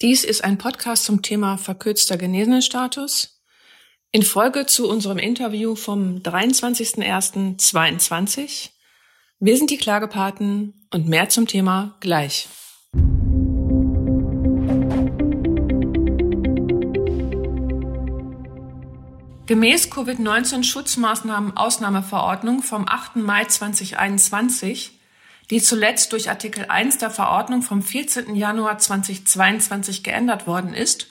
Dies ist ein Podcast zum Thema verkürzter Genesenenstatus. In Folge zu unserem Interview vom 23.01.22. Wir sind die Klagepaten und mehr zum Thema gleich. Gemäß Covid-19-Schutzmaßnahmen-Ausnahmeverordnung vom 8. Mai 2021 die zuletzt durch Artikel 1 der Verordnung vom 14. Januar 2022 geändert worden ist,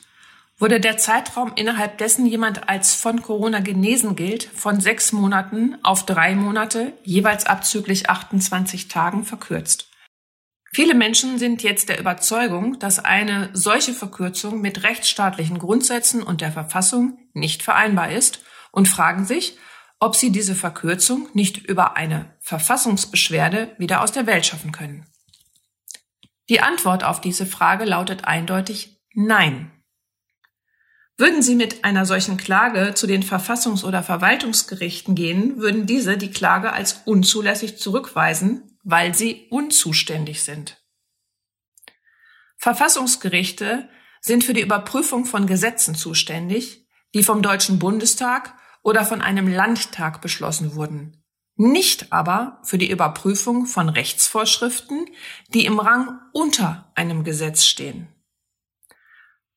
wurde der Zeitraum, innerhalb dessen jemand als von Corona genesen gilt, von sechs Monaten auf drei Monate, jeweils abzüglich 28 Tagen, verkürzt. Viele Menschen sind jetzt der Überzeugung, dass eine solche Verkürzung mit rechtsstaatlichen Grundsätzen und der Verfassung nicht vereinbar ist und fragen sich, ob sie diese Verkürzung nicht über eine Verfassungsbeschwerde wieder aus der Welt schaffen können. Die Antwort auf diese Frage lautet eindeutig Nein. Würden Sie mit einer solchen Klage zu den Verfassungs- oder Verwaltungsgerichten gehen, würden diese die Klage als unzulässig zurückweisen, weil sie unzuständig sind. Verfassungsgerichte sind für die Überprüfung von Gesetzen zuständig, die vom Deutschen Bundestag oder von einem Landtag beschlossen wurden, nicht aber für die Überprüfung von Rechtsvorschriften, die im Rang unter einem Gesetz stehen.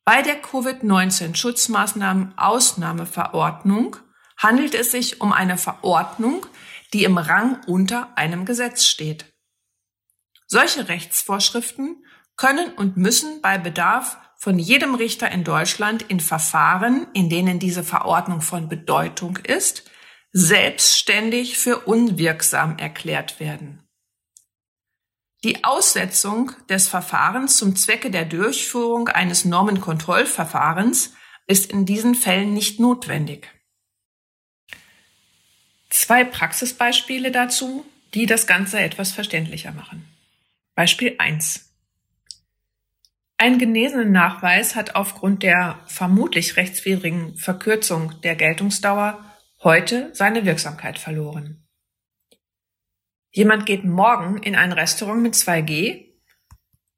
Bei der Covid-19 Ausnahmeverordnung handelt es sich um eine Verordnung, die im Rang unter einem Gesetz steht. Solche Rechtsvorschriften können und müssen bei Bedarf von jedem Richter in Deutschland in Verfahren, in denen diese Verordnung von Bedeutung ist, selbstständig für unwirksam erklärt werden. Die Aussetzung des Verfahrens zum Zwecke der Durchführung eines Normenkontrollverfahrens ist in diesen Fällen nicht notwendig. Zwei Praxisbeispiele dazu, die das Ganze etwas verständlicher machen. Beispiel 1. Ein Genesenennachweis hat aufgrund der vermutlich rechtswidrigen Verkürzung der Geltungsdauer heute seine Wirksamkeit verloren. Jemand geht morgen in ein Restaurant mit 2G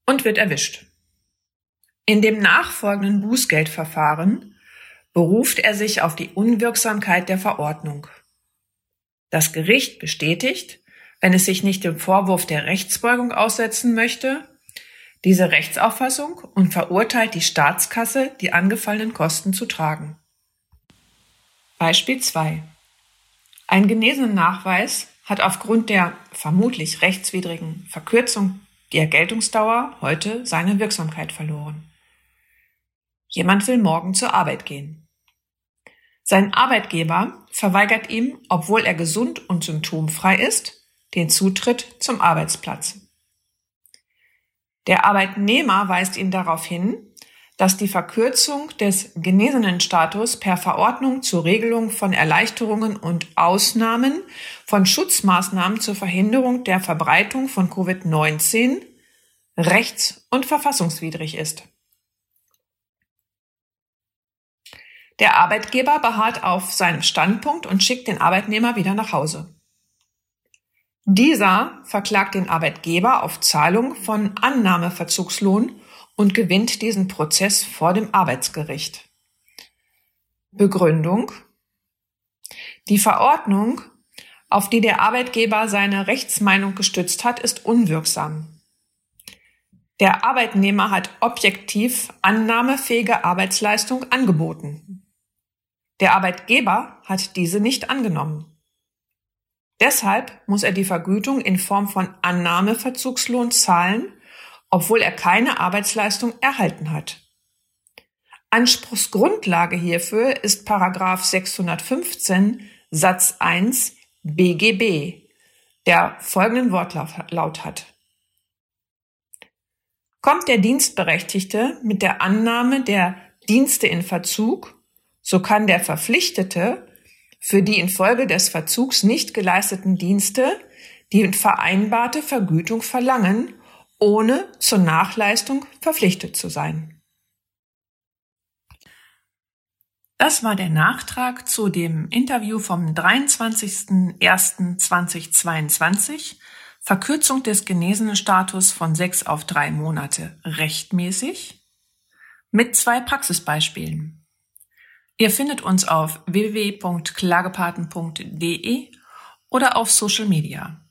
und wird erwischt. In dem nachfolgenden Bußgeldverfahren beruft er sich auf die Unwirksamkeit der Verordnung. Das Gericht bestätigt, wenn es sich nicht dem Vorwurf der Rechtsbeugung aussetzen möchte, diese Rechtsauffassung und verurteilt die Staatskasse, die angefallenen Kosten zu tragen. Beispiel 2. Ein Genesenen-Nachweis hat aufgrund der vermutlich rechtswidrigen Verkürzung der Geltungsdauer heute seine Wirksamkeit verloren. Jemand will morgen zur Arbeit gehen. Sein Arbeitgeber verweigert ihm, obwohl er gesund und symptomfrei ist, den Zutritt zum Arbeitsplatz. Der Arbeitnehmer weist ihn darauf hin, dass die Verkürzung des genesenen Status per Verordnung zur Regelung von Erleichterungen und Ausnahmen von Schutzmaßnahmen zur Verhinderung der Verbreitung von Covid-19 rechts- und verfassungswidrig ist. Der Arbeitgeber beharrt auf seinem Standpunkt und schickt den Arbeitnehmer wieder nach Hause. Dieser verklagt den Arbeitgeber auf Zahlung von Annahmeverzugslohn und gewinnt diesen Prozess vor dem Arbeitsgericht. Begründung Die Verordnung, auf die der Arbeitgeber seine Rechtsmeinung gestützt hat, ist unwirksam. Der Arbeitnehmer hat objektiv annahmefähige Arbeitsleistung angeboten. Der Arbeitgeber hat diese nicht angenommen. Deshalb muss er die Vergütung in Form von Annahmeverzugslohn zahlen, obwohl er keine Arbeitsleistung erhalten hat. Anspruchsgrundlage hierfür ist Paragraph 615 Satz 1 BGB, der folgenden Wortlaut hat. Kommt der Dienstberechtigte mit der Annahme der Dienste in Verzug, so kann der Verpflichtete für die infolge des Verzugs nicht geleisteten Dienste die vereinbarte Vergütung verlangen, ohne zur Nachleistung verpflichtet zu sein. Das war der Nachtrag zu dem Interview vom 23.01.2022. Verkürzung des genesenen Status von sechs auf drei Monate rechtmäßig. mit zwei Praxisbeispielen. Ihr findet uns auf www.klagepaten.de oder auf Social Media.